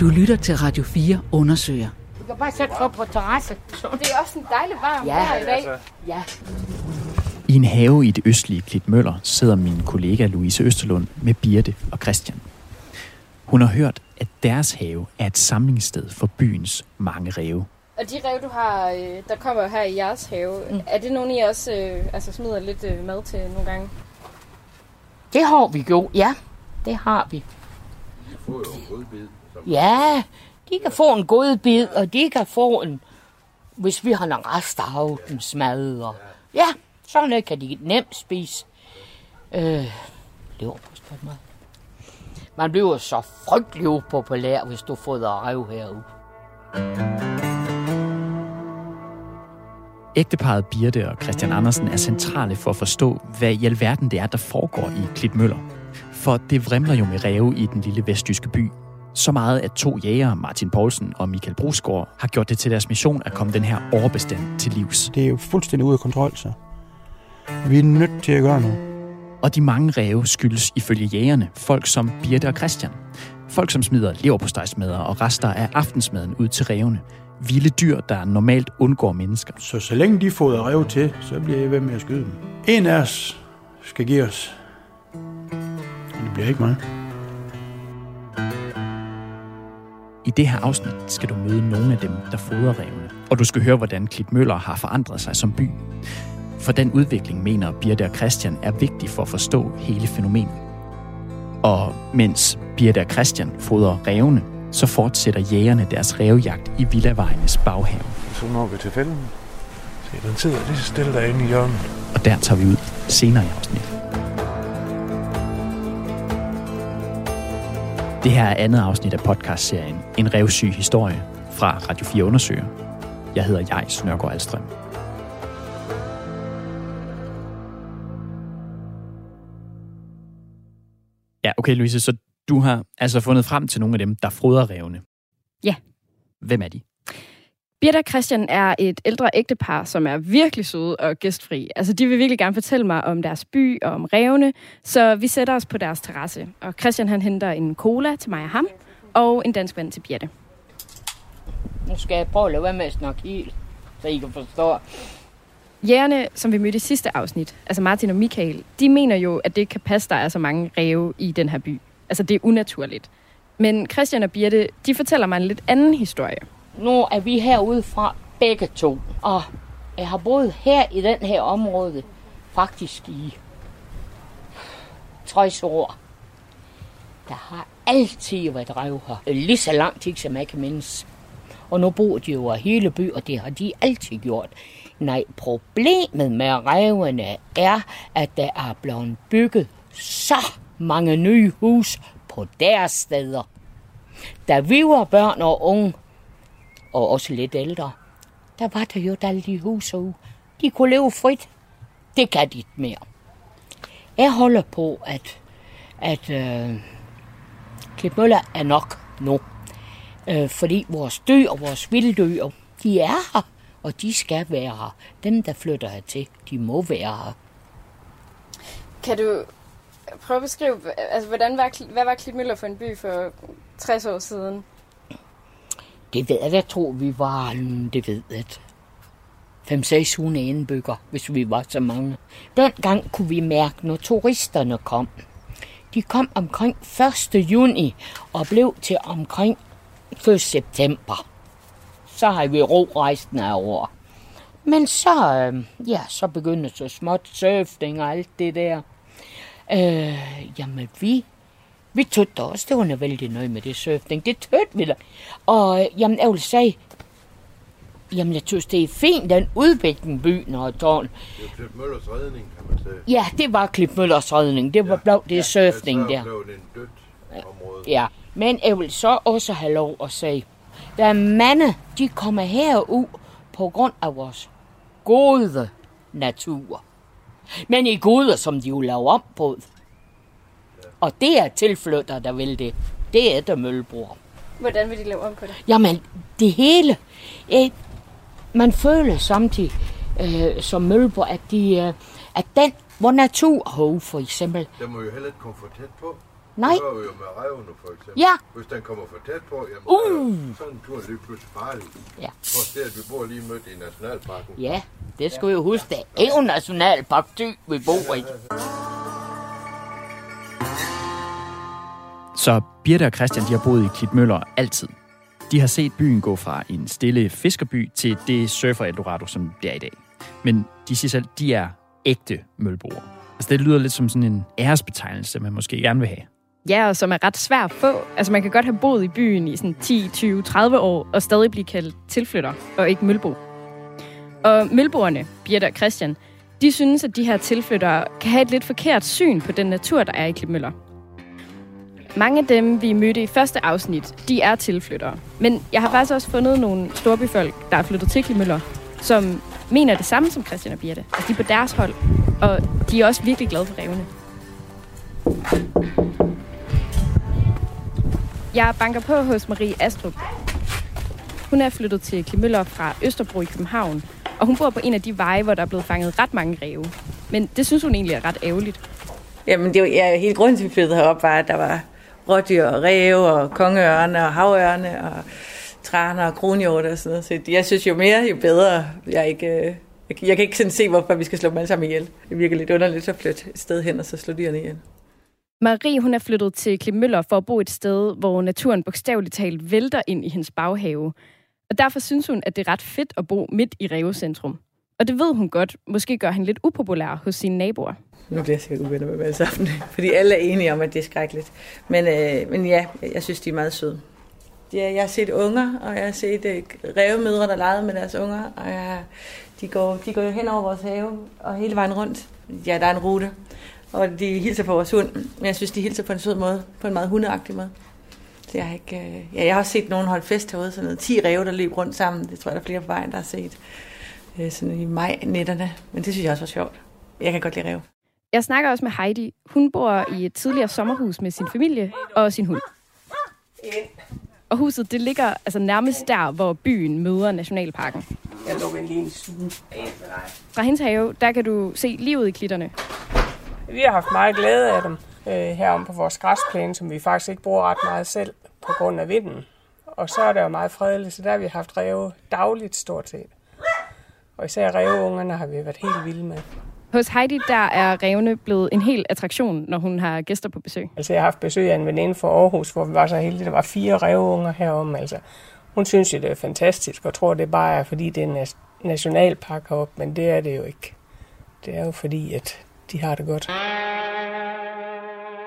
Du lytter til Radio 4 undersøger. Du kan bare sætte op på terrasse. Det er også en dejlig varm Ja. vejr i dag. Ja. I en have i det østlige Klitmøller sidder min kollega Louise Østerlund med Birte og Christian. Hun har hørt, at deres have er et samlingssted for byens mange ræve. Og de rev, du har, øh, der kommer her i jeres have, mm. er det nogen, I også øh, altså smider lidt øh, mad til nogle gange? Det har vi jo, ja. Det har vi. Ja, de kan få en god bid, og de kan få en, hvis vi har en restaftensmad. Og, ja, sådan noget kan de nemt spise. Øh, leverpostejmad. Man bliver så frygtelig upopulær, hvis du får dig rev herude. Ægteparet Birte og Christian Andersen er centrale for at forstå, hvad i alverden det er, der foregår i Klitmøller. For det vrimler jo med ræve i den lille vestjyske by. Så meget, at to jæger, Martin Poulsen og Michael Brusgaard, har gjort det til deres mission at komme den her overbestand til livs. Det er jo fuldstændig ude af kontrol, så vi er nødt til at gøre noget. Og de mange ræve skyldes ifølge jægerne folk som Birte og Christian. Folk, som smider leverpostejsmadder og rester af aftensmaden ud til rævene. Vilde dyr, der normalt undgår mennesker. Så så længe de fodrer rev til, så bliver jeg ved med at skyde dem. En af os skal give os. Men det bliver ikke mig. I det her afsnit skal du møde nogle af dem, der fodrer rævene. Og du skal høre, hvordan Klitmøller har forandret sig som by. For den udvikling mener Birte og Christian er vigtig for at forstå hele fænomenet. Og mens Birte og Christian fodrer rævene, så fortsætter jægerne deres rævejagt i Villavejenes baghave. Så når vi til fælden. Se, den sidder lige så stille derinde i hjørnet. Og der tager vi ud senere i afsnit. Det her er andet afsnit af podcastserien En revsyg historie fra Radio 4 Undersøger. Jeg hedder Jais Nørgaard Alstrøm. Ja, okay Louise, så du har altså fundet frem til nogle af dem, der fodrer revne. Ja. Hvem er de? Birte og Christian er et ældre ægtepar, som er virkelig søde og gæstfri. Altså, de vil virkelig gerne fortælle mig om deres by og om revne, så vi sætter os på deres terrasse. Og Christian han henter en cola til mig og ham, og en dansk vand til Birte. Nu skal jeg prøve at lade være med at snakke helt, så I kan forstå. Jægerne, som vi mødte i sidste afsnit, altså Martin og Michael, de mener jo, at det ikke kan passe, der er så mange ræve i den her by. Altså, det er unaturligt. Men Christian og Birte, de fortæller mig en lidt anden historie. Nu er vi herude fra begge to, og jeg har boet her i den her område faktisk i 60 år. Der har altid været rev her. Lige så lang tid, som jeg kan mindes. Og nu bor de jo af hele by, og det har de altid gjort. Nej, problemet med revene er, at der er blevet bygget så mange nye hus på deres steder. Da vi var børn og unge, og også lidt ældre, der var der jo alle de huse ude. De kunne leve frit. Det kan de ikke mere. Jeg holder på, at, at øh, Klitmøller er nok nu. Øh, fordi vores dyr og vores vilddyr, de er her, og de skal være her. Dem, der flytter hertil, de må være her. Kan du prøve at beskrive, altså, hvordan var, hvad var Klitmøller for en by for 60 år siden? Det ved jeg, jeg tror, vi var, mm, det ved jeg, 5-600 indbygger, hvis vi var så mange. Dengang kunne vi mærke, når turisterne kom. De kom omkring 1. juni og blev til omkring 1. september. Så har vi ro resten af år. Men så, øh, ja, så begyndte så småt surfing og alt det der. Øh, jamen, vi, vi tøtte også, det var vældig noget med det surfing. Det tøtte vi da. Og øh, jamen, jeg vil sige, jamen, jeg synes, det er fint, den udvikling byen og tårn. Det er Klip Møllers redning, kan man sige. Ja, det var Klip Møllers redning. Det var ja. blot det ja, surfing der. Blev det en dødt område. Ja, men jeg vil så også have lov at sige, der er mande, de kommer herud på grund af vores gode natur. Men i gode, som de jo laver om på. Og det er tilflytter, der vil det. Det er der Møllebror. Hvordan vil de lave om på det? Jamen, det hele. Eh, man føler samtidig øh, som Møllebror, at, de, øh, at den, hvor natur har for eksempel, Der må jo heller ikke komme for tæt på. Nej. Det jo med revne, for eksempel. Ja. Hvis den kommer for tæt på, jamen, Uh. så er sådan en tur lige pludselig farlig. Ja. Trods det, at vi bor lige midt i Nationalparken. Ja, det skulle jeg huske. Det er jo Nationalpark vi bor i. Så Birte og Christian de har boet i Klitmøller altid. De har set byen gå fra en stille fiskerby til det surfer Eldorado, som det er i dag. Men de siger selv, de er ægte mølboer. Altså det lyder lidt som sådan en æresbetegnelse, man måske gerne vil have. Ja, og som er ret svært at få. Altså, man kan godt have boet i byen i sådan 10, 20, 30 år, og stadig blive kaldt tilflytter, og ikke mølbo. Og mølboerne, Birte og Christian, de synes, at de her tilflyttere kan have et lidt forkert syn på den natur, der er i Klitmøller. Mange af dem, vi mødte i første afsnit, de er tilflyttere. Men jeg har faktisk også fundet nogle storbyfolk, der er flyttet til Klimøller, som mener det samme som Christian og Birte. Altså, de er på deres hold, og de er også virkelig glade for revne. Jeg banker på hos Marie Astrup. Hun er flyttet til Klimøller fra Østerbro i København, og hun bor på en af de veje, hvor der er blevet fanget ret mange ræve. Men det synes hun egentlig er ret ærgerligt. Jamen, det var, ja, hele grunden til, at vi flyttede herop, var, at der var rådyr og ræve og kongeørne og havørne og træner og kronhjorte og sådan noget. Så jeg synes jo mere, jo bedre. Jeg, ikke, jeg, jeg kan ikke sådan se, hvorfor vi skal slå dem alle sammen ihjel. Det virker lidt underligt at flytte et sted hen og så slå dyrene ihjel. Marie hun er flyttet til Klimøller for at bo et sted, hvor naturen bogstaveligt talt vælter ind i hendes baghave. Og derfor synes hun, at det er ret fedt at bo midt i Rævecentrum. Og det ved hun godt, måske gør han lidt upopulær hos sine naboer. Nu bliver jeg sikkert uvenner med dem alle sammen, fordi alle er enige om, at det er skrækkeligt. Men, øh, men ja, jeg synes, de er meget søde. Ja, jeg har set unger, og jeg har set øh, revmødre, der legede med deres unger, og jeg, de, går, de går jo hen over vores have og hele vejen rundt. Ja, der er en rute, og de hilser på vores hund, men jeg synes, de hilser på en sød måde, på en meget hundeagtig måde. Så jeg har, ikke, øh, ja, jeg har også set nogen holde fest herude, sådan noget 10 ræve, der løb rundt sammen. Det tror jeg, der er flere på vejen, der har set øh, sådan i maj-nætterne. Men det synes jeg også var sjovt. Jeg kan godt lide ræve. Jeg snakker også med Heidi. Hun bor i et tidligere sommerhus med sin familie og sin hund. Og huset, det ligger altså nærmest der, hvor byen møder Nationalparken. Jeg lukker lige en suge. Fra hendes have, der kan du se livet i klitterne. Vi har haft meget glæde af dem øh, herom på vores græsplæne, som vi faktisk ikke bruger ret meget selv på grund af vinden. Og så er der jo meget fredeligt, så der har vi haft ræve dagligt stort set. Og især ræveungerne har vi været helt vilde med. Hos Heidi, der er revne blevet en hel attraktion, når hun har gæster på besøg. Altså jeg har haft besøg af en veninde fra Aarhus, hvor vi var så heldige, der var fire ræveunger herom. Altså, hun synes jo, det er fantastisk, og tror, det bare er, fordi det er en nationalpark heroppe, men det er det jo ikke. Det er jo fordi, at de har det godt.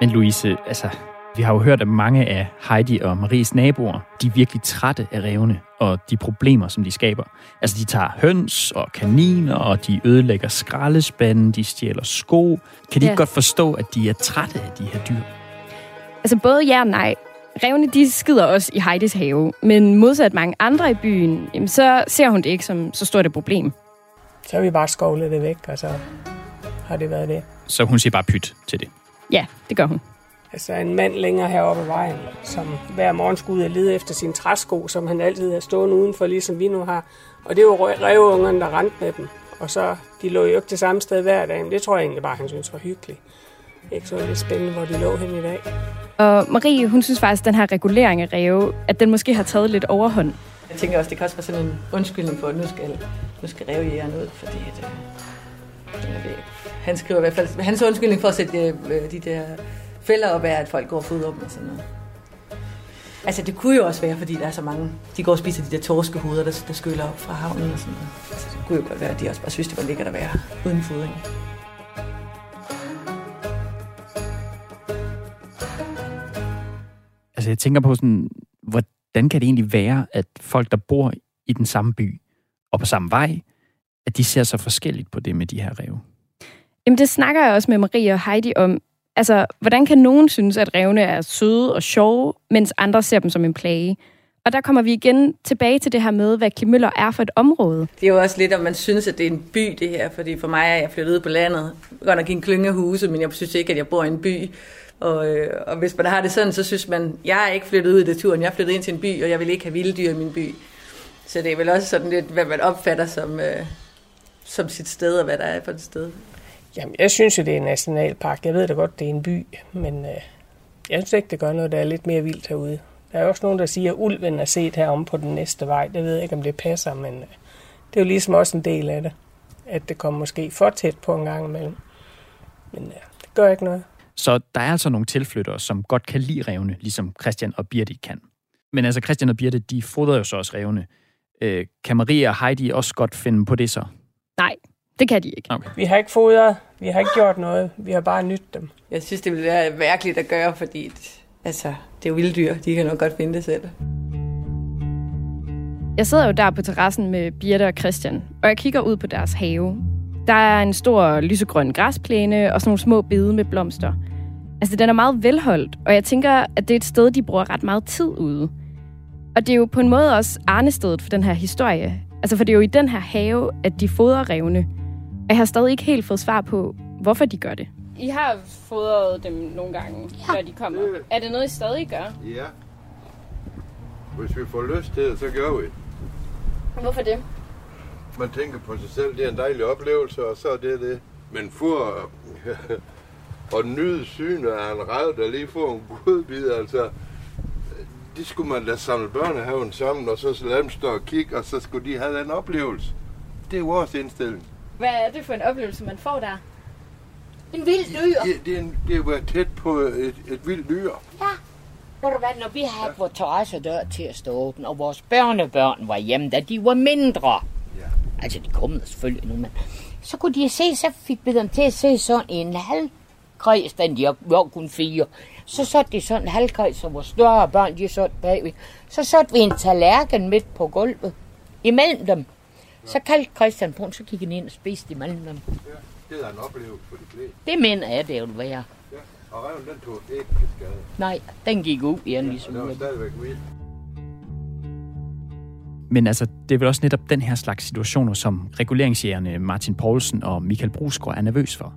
Men Louise, altså, vi har jo hørt, at mange af Heidi og Maries naboer, de er virkelig trætte af revne og de problemer, som de skaber. Altså, de tager høns og kaniner, og de ødelægger skraldespanden, de stjæler sko. Kan de Ja. ikke godt forstå, at de er trætte af de her dyr? Altså både ja og nej. Revne, de skider også i Heidis have, men modsat mange andre i byen, jamen, så ser hun det ikke som så stort et problem. Så har vi bare skovlet det væk, og så har det været det. Så hun siger bare pyt til det. Ja, det gør hun. Altså en mand længere heroppe ad vejen, som hver morgen skulle ud og lede efter sine træsko, som han altid har stående udenfor, ligesom vi nu har. Og det var revungerne, der rendte med dem. Og så, de lå jo ikke det samme sted hver dag, men det tror jeg egentlig bare, han synes var hyggeligt. Ikke så lidt spændende, hvor de lå hen i dag. Og Marie, hun synes faktisk, at den her regulering af ræve, at den måske har taget lidt overhånd. Jeg tænker også, det kan også være sådan en undskyldning for, at nu skal, nu skal rævejægeren ud, fordi at, øh, han skriver i hvert fald, hans undskyldning for at sætte øh, de der fælder op er, at folk går dem og sådan noget. Altså, det kunne jo også være, fordi der er så mange, de går og spiser de der torskehoveder, der, der skyller op fra havnen og sådan noget. Så det kunne jo godt være, at de også bare synes, det var lækkert at være uden fodring. Altså, jeg tænker på sådan, hvordan kan det egentlig være, at folk, der bor i den samme by og på samme vej, at de ser så forskelligt på det med de her ræve? Jamen, det snakker jeg også med Marie og Heidi om. Altså, hvordan kan nogen synes, at revne er søde og sjove, mens andre ser dem som en plage? Og der kommer vi igen tilbage til det her med, hvad Klimøller er for et område. Det er jo også lidt, om man synes, at det er en by, det her. Fordi for mig er jeg flyttet ud på landet. Godt nok i en klynge huse, men jeg synes ikke, at jeg bor i en by. Og, øh, og hvis man har det sådan, så synes man, jeg er ikke flyttet ud i naturen. Jeg er flyttet ind til en by, og jeg vil ikke have vilde dyr i min by. Så det er vel også sådan lidt, hvad man opfatter som, øh, som sit sted, og hvad der er for et sted. Jamen, jeg synes jo, det er en nationalpark. Jeg ved da godt, det er en by, men øh, Jeg synes ikke, det gør noget, der er lidt mere vildt herude. Der er også nogen, der siger, at ulven er set herom på den næste vej. Det ved jeg ikke, om det passer, men øh, det er jo ligesom også en del af det. At det kommer måske for tæt på en gang imellem. Men ja, det gør ikke noget. Så der er altså nogle tilflyttere, som godt kan lide revne, ligesom Christian og Birte kan. Men altså Christian og Birte, de fodrer jo så også revne. Øh, kan Maria og Heidi også godt finde på det så? Nej, det kan de ikke. Okay. Vi har ikke fodret, vi har ikke gjort noget, vi har bare nyttet dem. Jeg synes, det ville være mærkeligt at gøre, fordi altså, det er jo vilde dyr. De kan nok godt finde det selv. Jeg sidder jo der på terrassen med Birte og Christian, og jeg kigger ud på deres have. Der er en stor lysegrøn græsplæne og sådan nogle små bede med blomster. Altså, den er meget velholdt, og jeg tænker, at det er et sted, de bruger ret meget tid ude. Og det er jo på en måde også arnestedet for den her historie. Altså, for det er jo i den her have, at de fodrer revne. Jeg har stadig ikke helt fået svar på, hvorfor de gør det. I har fodret dem nogle gange, ja. når de kommer. Er det noget, I stadig gør? Ja. Hvis vi får lyst til det, så gør vi. Hvorfor det? Man tænker på sig selv, det er en dejlig oplevelse, og så er det det. Men for at nyde synet af en rev, der lige får en godbid, altså, det skulle man lade samle børnehaven sammen, og så lade dem stå og kigge, og så skulle de have den oplevelse. Det er vores indstilling. Hvad er det for en oplevelse, man får der? En vild dyr. Det, det, er, en, det er være tæt på et, et vildt dyr. Ja. Ved du hvad, når vi havde vores terrassedør til at stå åben, og vores børnebørn var hjemme, da de var mindre. Ja. Altså, de kom der selvfølgelig nu, men så kunne de se, så fik vi dem til at se sådan en halvkreds, den de var kun fire. Så satte de sådan en halvkreds, og vores større børn, de sad bagved. Så satte vi en tallerken midt på gulvet, imellem dem. Så kaldte Christian på, så gik han ind og spiste imellem dem. ja. Det er en oplevelse for de fleste. Det mener jeg, det vil være. Ja. Og reven, den tog ikke skade. Nej, den gik ud igen Og ligesom. det var stadigvæk vildt. Men altså, det er vel også netop den her slags situationer, som reguleringsjægerne Martin Poulsen og Michael Brusgaard er nervøs for.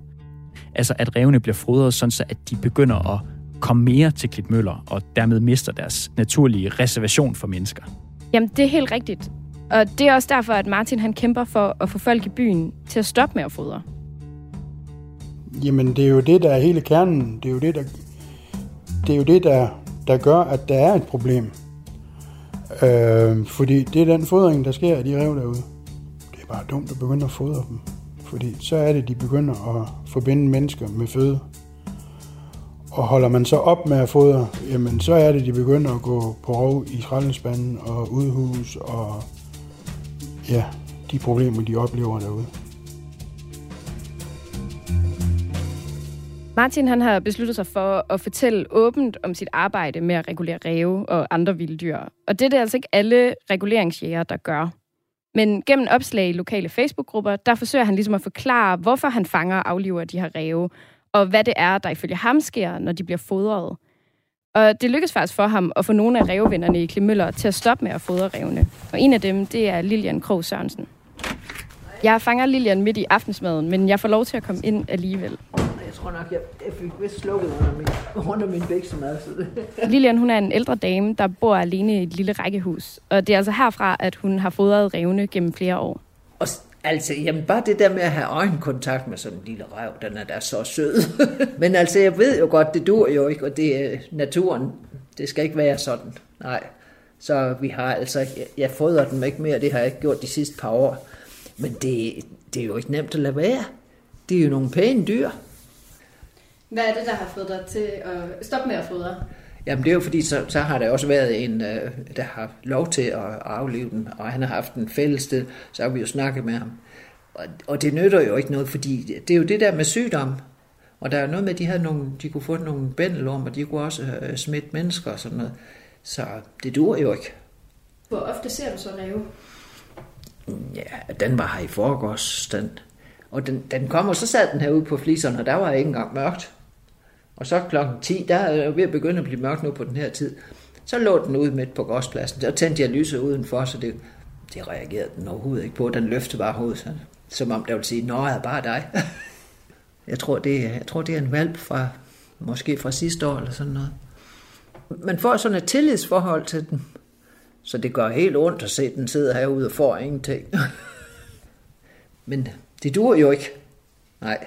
Altså, at revne bliver fodret sådan, så at de begynder at komme mere til Klitmøller, og dermed mister deres naturlige reservation for mennesker. Jamen, det er helt rigtigt. Og det er også derfor, at Martin han kæmper for at få folk i byen til at stoppe med at fodre. Jamen, det er jo det, der er hele kernen. Det er jo det, der, det er jo det, der, der gør, at der er et problem. Øh, fordi det er den fodring, der sker af de rev derude. Det er bare dumt at begynde at fodre dem. Fordi så er det, de begynder at forbinde mennesker med føde. Og holder man så op med at fodre, jamen så er det, de begynder at gå på rov i skraldespanden og udhus og ja, de problemer, de oplever derude. Martin han har besluttet sig for at fortælle åbent om sit arbejde med at regulere ræve og andre vilddyr. Og det er det altså ikke alle reguleringsjæger, der gør. Men gennem opslag i lokale Facebook-grupper, der forsøger han ligesom at forklare, hvorfor han fanger og afliver de her ræve, og hvad det er, der ifølge ham sker, når de bliver fodret. Og det lykkedes faktisk for ham at få nogle af revvennerne i Klimøller til at stoppe med at fodre revne. Og en af dem, det er Lilian Krog Sørensen. Jeg fanger Lilian midt i aftensmaden, men jeg får lov til at komme ind alligevel. Jeg tror nok, jeg, jeg fik vist slukket under min, under min bæksemad. Så det. Lilian, hun er en ældre dame, der bor alene i et lille rækkehus. Og det er altså herfra, at hun har fodret revne gennem flere år. Og altså, jamen bare det der med at have øjenkontakt med sådan en lille rev, den er da så sød. Men altså, jeg ved jo godt, det dur jo ikke, og det er naturen. Det skal ikke være sådan. Nej. Så vi har altså, jeg, jeg fodrer dem ikke mere, det har jeg ikke gjort de sidste par år. Men det, det er jo ikke nemt at lade være. Det er jo nogle pæne dyr. Hvad er det, der har fået dig til at stoppe med at fodre? Jamen det er jo fordi, så, så har der også været en, øh, der har lov til at aflive den, og han har haft en fællessted, så har vi jo snakket med ham. Og, og det nytter jo ikke noget, fordi det er jo det der med sygdom. Og der er noget med, at de, havde nogle, de kunne få nogle bændelorm, og de kunne også øh, smitte mennesker og sådan noget. Så det dur jo ikke. Hvor ofte ser du så ræve? Ja, den var her i forgårs, den. Og den, den kom, og så sad den herude på fliserne, og der var ikke engang mørkt. Og så klokken 10, der er det ved at begynde at blive mørkt nu på den her tid. Så lå den ude midt på gårdspladsen. Så tændte jeg lyset udenfor, så det, det reagerede den overhovedet ikke på. Den løftede bare hovedet, sådan, som om der ville sige, nå, er bare dig. jeg, tror, det, er- jeg tror, det er en valp fra, måske fra sidste år eller sådan noget. Man får sådan et tillidsforhold til den. Så det gør helt ondt at se, at den sidder herude og får ingenting. Men det dur jo ikke. Nej.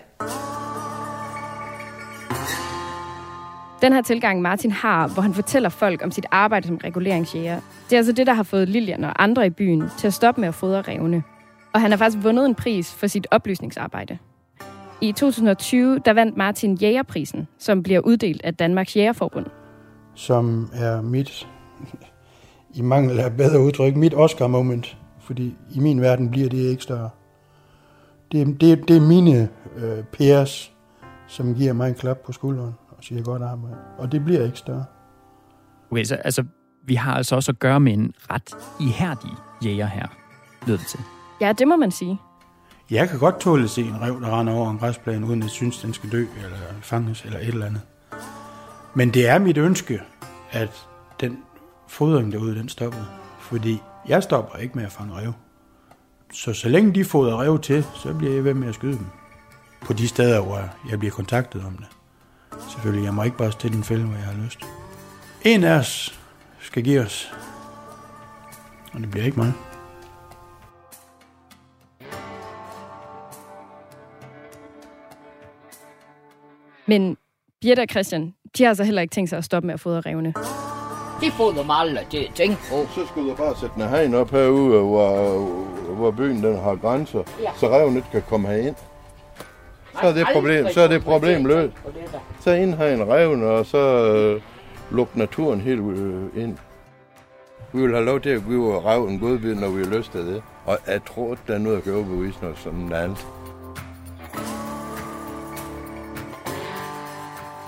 Den her tilgang, Martin har, hvor han fortæller folk om sit arbejde som reguleringsjæger, det er altså det, der har fået Lilian og andre i byen til at stoppe med at fodre revne. Og han har faktisk vundet en pris for sit oplysningsarbejde. I 2020, der vandt Martin Jægerprisen, som bliver uddelt af Danmarks Jægerforbund. Som er mit, i mangel af bedre udtryk, mit Oscar-moment. Fordi i min verden bliver det ikke større. Det, det, det er mine øh, pæres, som giver mig en klap på skulderen siger godt arbejde. Og det bliver ikke større. Okay, så altså, vi har altså også at gøre med en ret ihærdig jæger her, lyder det til. Ja, det må man sige. Jeg kan godt tåle at se en rev, der render over en græsplæne, uden at synes, den skal dø eller fanges eller et eller andet. Men det er mit ønske, at den fodring derude, den stopper. Fordi jeg stopper ikke med at fange rev. Så så længe de fodrer rev til, så bliver jeg ved med at skyde dem. På de steder, hvor jeg bliver kontaktet om det. Selvfølgelig, jeg må ikke bare stille en fælde, hvor jeg har lyst. En af os skal give os. Og det bliver ikke mig. Men Birte og Christian, de har altså heller ikke tænkt sig at stoppe med at fodre revne. Det får du aldrig til at tænke på. Så skulle du bare sætte en hegn op herude, hvor, hvor byen den har grænser, Ja. så reven ikke kan komme herind. Så er det problem, så er det problem løst. Så indhegn reven, og så øh, lukke naturen helt øh, ind. Vi vil have lov til at give reven godbid, når vi har lyst til det. Og jeg tror, at der er noget at gøre overbevise noget som noget andet.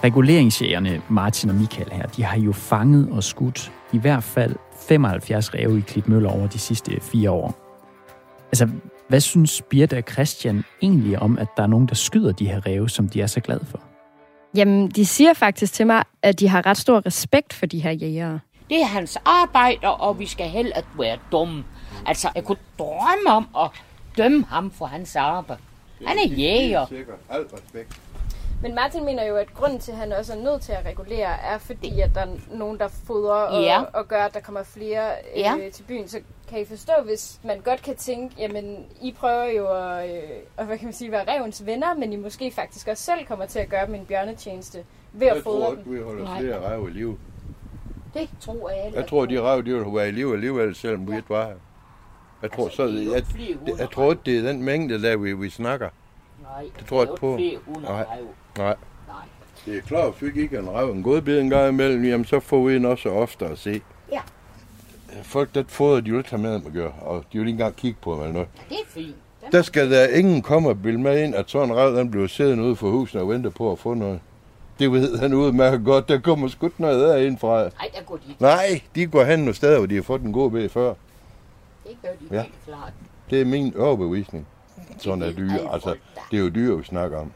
Reguleringsjægerne Martin og Michael her, de har jo fanget og skudt i hvert fald 75 ræve i Klitmøller over de sidste fire år. Altså, hvad synes Birte og Christian egentlig om, at der er nogen, der skyder de her ræve, som de er så glade for? Jamen, de siger faktisk til mig, at de har ret stor respekt for de her jægere. Det er hans arbejde, og vi skal heller ikke være dumme. Altså, jeg kunne drømme om at dømme ham for hans arbejde. Han er jæger. Sikkert. Alt respekt. Men Martin mener jo, at grunden til, at han også er nødt til at regulere, er fordi, at der er nogen, der fodrer og, Ja. og gør, at der kommer flere øh, Ja. til byen. Så kan I forstå, hvis man godt kan tænke, jamen, I prøver jo at, øh, at hvad kan man sige, være revens venner, men I måske faktisk også selv kommer til at gøre dem en bjørnetjeneste ved at Jeg fodre tror dem. ikke, vi holder Nej. flere rev i live. Det tror jeg heller Jeg tror, de rev, de vil være i live alligevel, selvom vi ikke var her. Jeg tror, så, er jo jeg, jeg, hundrede jeg tror ikke, det er den mængde, der vi, vi snakker. Nej, Det tror jeg ikke på. Nej. Nej. Nej. Det er klart, hvis vi ikke en rev en godbid en gang imellem, jamen så får vi en også ofte at se. Ja. Folk, der fodrer, de vil ikke have med dem at gøre, og de vil ikke engang kigge på dem eller noget. Det er fint. Den Der skal der ingen komme og bilde med ind, at sådan en rev, den bliver siddende ude for huset og venter på at få noget. Det ved han udmærket godt. Der kommer sgu ikke noget derinde fra. Nej, der går de ikke. Nej, de går hen nogle steder, hvor de har fået en god bed før. Det gør de Ja. ja. helt klart. Det er min overbevisning. Sådan er dyr. Altså, det er jo dyr, vi snakker om.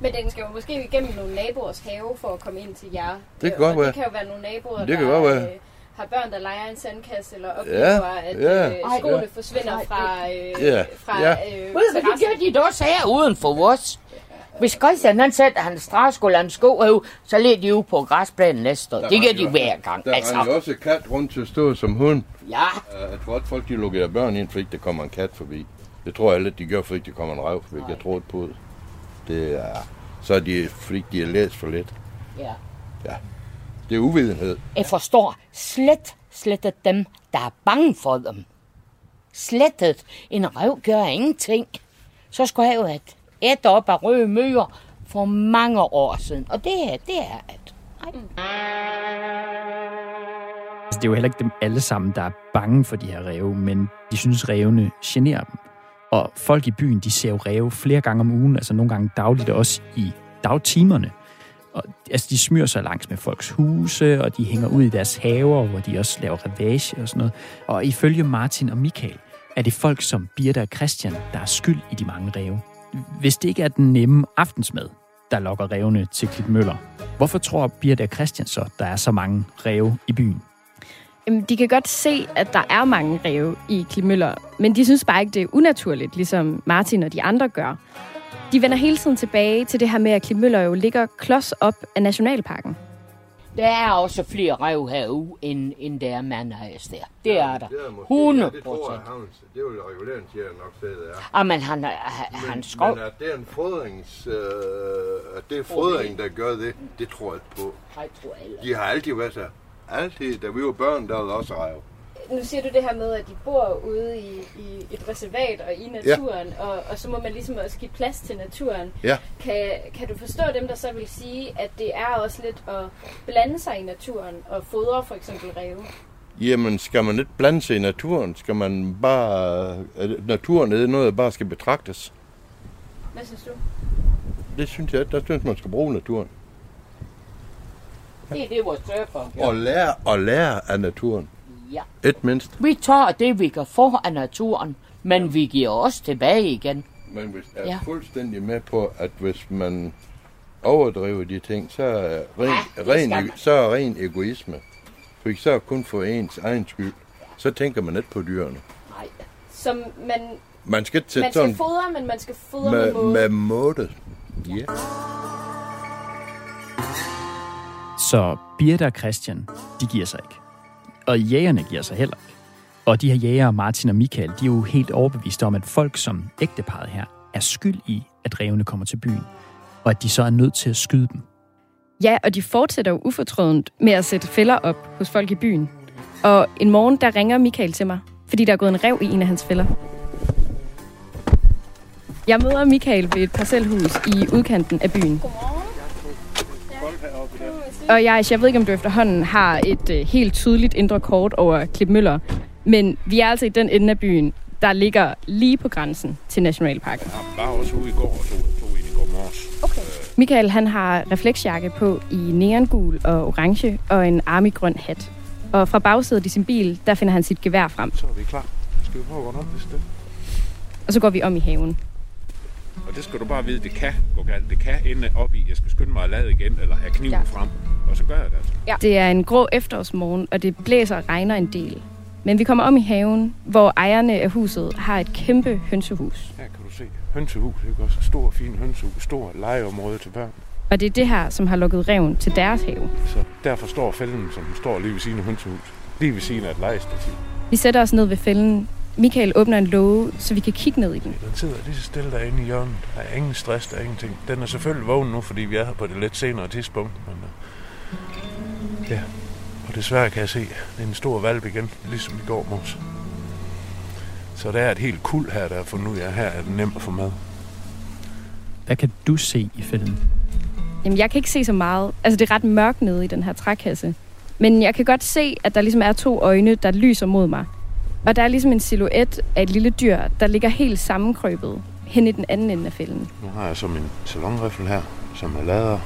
Men den skal jo måske igennem nogle naboers have for at komme ind til jer. Det kan godt være. det kan jo være nogle naboer, Det kan der godt være. Øh, har børn, der leger en sandkasse, eller oplever, Ja, at ja. øh, skoene ja. forsvinder fra, øh, Ja, fra ja. øh, Ved du, hvad det gør de da også her uden for os? Hvis Christian han sætter hans stregskole og hans sko herude, så ligger de ude på græsplænen næste år. Det gør de hver gang. Der altså. er også kat rundt til at stå som hund. ja, Øh, Jeg tror ikke, folk de lukker børn ind, fordi der kommer en kat forbi. Det tror jeg ikke, de gør, fordi der kommer en rev forbi. Jeg tror på det. Det er, så er de, fordi de har læst for lidt. ja. Det er uvidenhed. Jeg forstår slet, slet at dem, der er bange for dem. Slettet. En rev gør ingenting. Så skulle jeg jo have et op af røde møger for mange år siden. Og det er, det er at... Nej. Altså, det er jo heller ikke dem alle sammen, der er bange for de her ræve, men de synes, rævene generer dem. Og folk i byen, de ser jo ræve flere gange om ugen, altså nogle gange dagligt, også i dagtimerne. Og, altså, de smyrer sig langs med folks huse, og de hænger ud i deres haver, hvor de også laver ravage og sådan noget. Og ifølge Martin og Michael, er det folk som Birte og Christian, der er skyld i de mange ræve. Hvis det ikke er den nemme aftensmad, der lokker rævene til Klitmøller, hvorfor tror Birte og Christian så, der er så mange ræve i byen? Jamen, de kan godt se, at der er mange ræve i Klimøller, men de synes bare ikke, det er unaturligt, ligesom Martin og de andre gør. De vender hele tiden tilbage til det her med, at Klimøller jo ligger klods op af Nationalparken. Der er også flere rev herude, end, end der er mandhejs der. Det er der. Det er måske, 100 Ja, det tror jeg, havns, det vil reguleringstjener nok sige, det er. Ah, men han, han, han skov... Men at det er en fodrings... Øh, at det er fodring, der gør det, det tror jeg ikke på. Jeg tror heller. De har altid været så. Altid, da vi var børn, der var også rev. Nu siger du det her med, at de bor ude i, i et reservat og i naturen, ja. og, og så må man ligesom også give plads til naturen. Ja. Kan, kan du forstå dem, der så vil sige, at det er også lidt at blande sig i naturen og fodre for eksempel ræve? Jamen, skal man ikke blande sig i naturen? Skal man bare... er Naturen er noget, der bare skal betragtes. Hvad synes du? Det synes jeg, der synes man skal bruge naturen. Det er det, vores surfer Og lære, og lære af naturen. Ja. Et mindst. Vi tager det, vi kan få af naturen, men vi giver også tilbage igen. Men hvis jeg er Ja. ja. fuldstændig med på, at hvis man overdriver de ting, så er ren, Ja, ja, ren, så er ren egoisme. For så er kun for ens egen skyld. Så tænker man ikke på dyrene. Nej. Som man, Man skal man skal sådan fodre, men man skal fodre med, med, måde. med måde. Ja. Så Birte og Christian, de giver sig ikke. Og jægerne giver sig heller ikke. Og de her jæger, Martin og Michael, de er jo helt overbeviste om, at folk som ægteparet her er skyld i, at revene kommer til byen. Og at de så er nødt til at skyde dem. Ja, og de fortsætter jo ufortrødent med at sætte fælder op hos folk i byen. Og en morgen, der ringer Michael til mig, fordi der er gået en rev i en af hans fælder. Jeg møder Michael ved et parcelhus i udkanten af byen. Og jeg, jeg ved ikke, om du efterhånden har et øh, helt tydeligt indre kort over Klipmøller, men vi er altså i den ende af byen, der ligger lige på grænsen til Nationalparken. Jeg var også ude i går og tog, tog en i går morges. Okay. Michael han har refleksjakke på i neongul og orange og en armigrøn hat. Og fra bagsædet i sin bil, der finder han sit gevær frem. Så er vi klar. Skal vi prøve at gå op, hvis det Og så går vi om i haven. Og det skal du bare vide, det kan gå galt. Det kan ende op i, jeg skal skynde mig at lade igen, eller have kniven Ja. ja. frem. Og så gør jeg det altså. Ja. Det er en grå efterårsmorgen, og det blæser og regner en del. Men vi kommer om i haven, hvor ejerne af huset har et kæmpe hønsehus. Her kan du se hønsehus, ikke også? Stor, fin hønsehus, stor legeområde til børn. Og det er det her, som har lukket reven til deres have. Så derfor står fælden, som står lige ved siden af hønsehus. Lige ved siden af et legestativ. Vi sætter os ned ved fælden. Michael åbner en låge, så vi kan kigge ned i den. Den sidder lige så stille derinde i hjørnet. Der er ingen stress, der er ingenting. Den er selvfølgelig vågen nu, fordi vi er her på det lidt senere tidspunkt. Men, uh, ja, og desværre kan jeg se, det er en stor valp igen, ligesom i går morges. Så der er et helt kul her, der er fundet ud af, her er den nem at få mad. Hvad kan du se i filmen? Jamen, jeg kan ikke se så meget. Altså, det er ret mørkt nede i den her trækasse. Men jeg kan godt se, at der ligesom er to øjne, der lyser mod mig. Og der er ligesom en silhuet af et lille dyr, der ligger helt sammenkrøbet hen i den anden ende af fælden. Nu har jeg så min salonriffel her, som er lader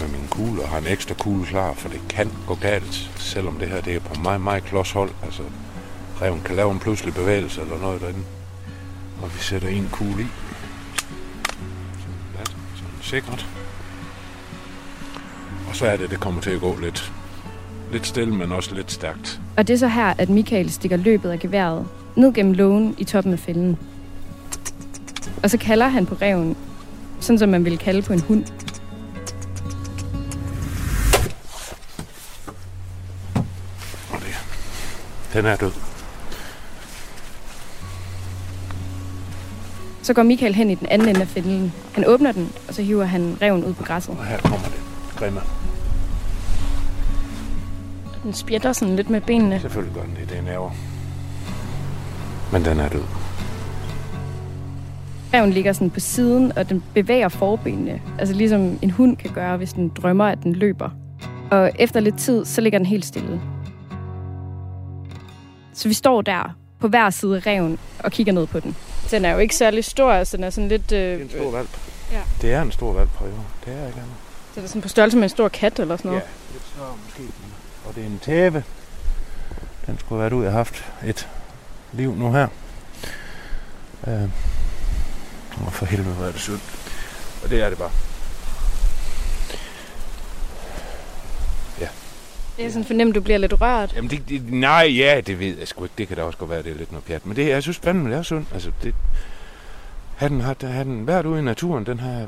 med min kugle, og har en ekstra kugle klar, for det kan gå galt, selvom det her det er på meget, meget klods hold. Altså, reven kan lave en pludselig bevægelse eller noget derinde. Og vi sætter en kugle i. Sådan, sådan sikkert. Og så er det, det kommer til at gå lidt, lidt stille, men også lidt stærkt. Og det er så her, at Michael stikker løbet af geværet ned gennem lågen i toppen af fælden. Og så kalder han på reven, sådan som man ville kalde på en hund. Og det, den er død. Så går Michael hen i den anden ende af fælden. Han åbner den, og så hiver han reven ud på græsset. Og her kommer det. Grimme. Den spjætter sådan lidt med benene. Selvfølgelig gør den det. Det er nerver. Men den er død. Reven ligger sådan på siden, og den bevæger forbenene. Altså ligesom en hund kan gøre, hvis den drømmer, at den løber. Og efter lidt tid, så ligger den helt stille. Så vi står der på hver side af reven og kigger ned på den. Den er jo ikke særlig stor, altså den er sådan lidt... Øh, Det er en stor valp. Ja. Det er en stor valp, prøve. Det er ikke andet. Så er det sådan på størrelse med en stor kat eller sådan noget. Ja, lidt større måske. Og det er en tæve. Den skulle været ud og haft et liv nu her. Øh. Og for helvede, hvor er det synd. Og det er det bare. Det er sådan fornemt, du bliver lidt rørt. Jamen, det, det, nej, ja, det ved jeg sgu ikke. Det kan da også godt være, det er lidt noget pjat. Men det, jeg synes fandme, det er sundt. Altså, det, har den, har, har den været ude i naturen, den har,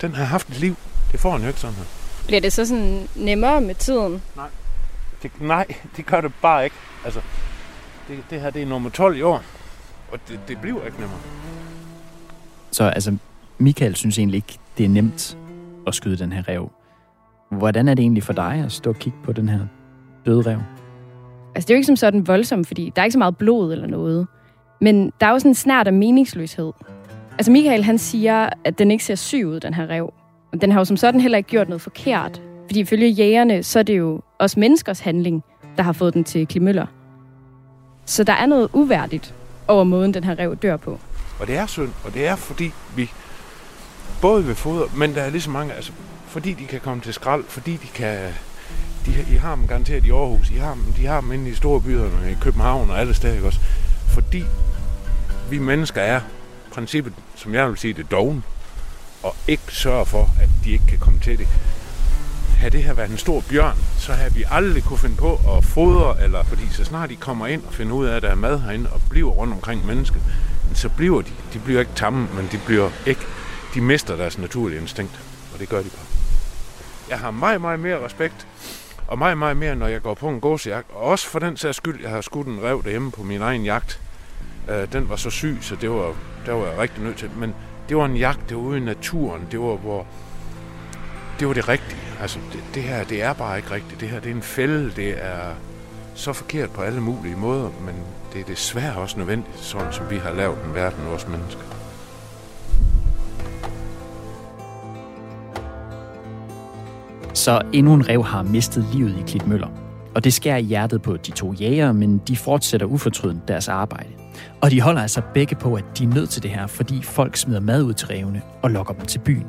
den har haft et liv. Det får en jo ikke sådan her. Bliver det så sådan nemmere med tiden? Nej, det, nej, det gør det bare ikke. Altså, det, det her det er nummer 12 i år, og det, det bliver ikke nemmere. Så altså, Michael synes egentlig ikke, det er nemt at skyde den her rev. Hvordan er det egentlig for dig at stå og kigge på den her døde rev? Altså, det er jo ikke som sådan voldsomt, fordi der er ikke så meget blod eller noget. Men der er jo sådan en snært af meningsløshed. Altså, Michael han siger, at den ikke ser syg ud, den her rev. Og den har jo som sådan heller ikke gjort noget forkert. Fordi ifølge jægerne, så er det jo os menneskers handling, der har fået den til Klimøller. Så der er noget uværdigt over måden, den her rev dør på. Og det er synd, og det er fordi vi både ved foder, men der er lige så mange, altså fordi de kan komme til skrald, fordi de kan, de, I har dem garanteret i Aarhus, I har dem, de har dem inde i store byerne, i København og alle steder, også? Fordi vi mennesker er princippet, som jeg vil sige, det doven, og ikke sørge for, at de ikke kan komme til det. Havde det her været en stor bjørn, så havde vi aldrig kunne finde på at fodre, eller fordi så snart de kommer ind og finder ud af, at der er mad herinde, og bliver rundt omkring mennesket, så bliver de, de bliver ikke tamme, men de bliver ikke, de mister deres naturlige instinkt, og det gør de bare. Jeg har meget, meget mere respekt, og meget, meget mere, når jeg går på en gåsejagt, og også for den sags skyld, jeg har skudt en rev derhjemme på min egen jagt. Øh, den var så syg, så det var, der var jeg rigtig nødt til, men det var en jagt, ude i naturen, det var, hvor, det var det rigtige. Altså, det, det her, det er bare ikke rigtigt. Det her, det er en fælde, det er så forkert på alle mulige måder, men det er desværre også nødvendigt, sådan som vi har lavet en verden, vores mennesker. Så endnu en rev har mistet livet i Klitmøller. Og det skærer i hjertet på de to jæger, men de fortsætter ufortrydent deres arbejde. Og de holder altså begge på, at de er nødt til det her, fordi folk smider mad ud til revene og lokker dem til byen.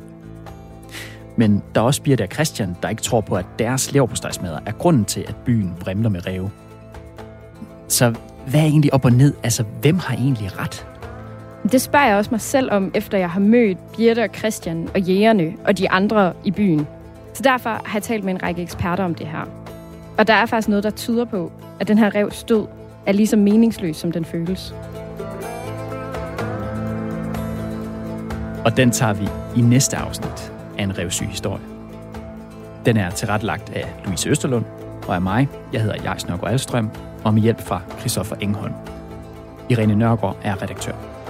Men der er også Birte og Christian, der ikke tror på, at deres leverpostejsmadder er grunden til, at byen vrimler med ræve. Så hvad er egentlig op og ned? Altså, hvem har egentlig ret? Det spørger jeg også mig selv om, efter jeg har mødt Birte og Christian og jægerne og de andre i byen. Så derfor har jeg talt med en række eksperter om det her. Og der er faktisk noget, der tyder på, at den her rev stod er lige så meningsløs, som den føles. Og den tager vi i næste afsnit af en revsyg historie. Den er tilrettelagt af Louise Østerlund og af mig. Jeg hedder Jais Nørgaard Alstrøm, og med hjælp fra Christoffer Engholm. Irene Nørgaard er redaktør.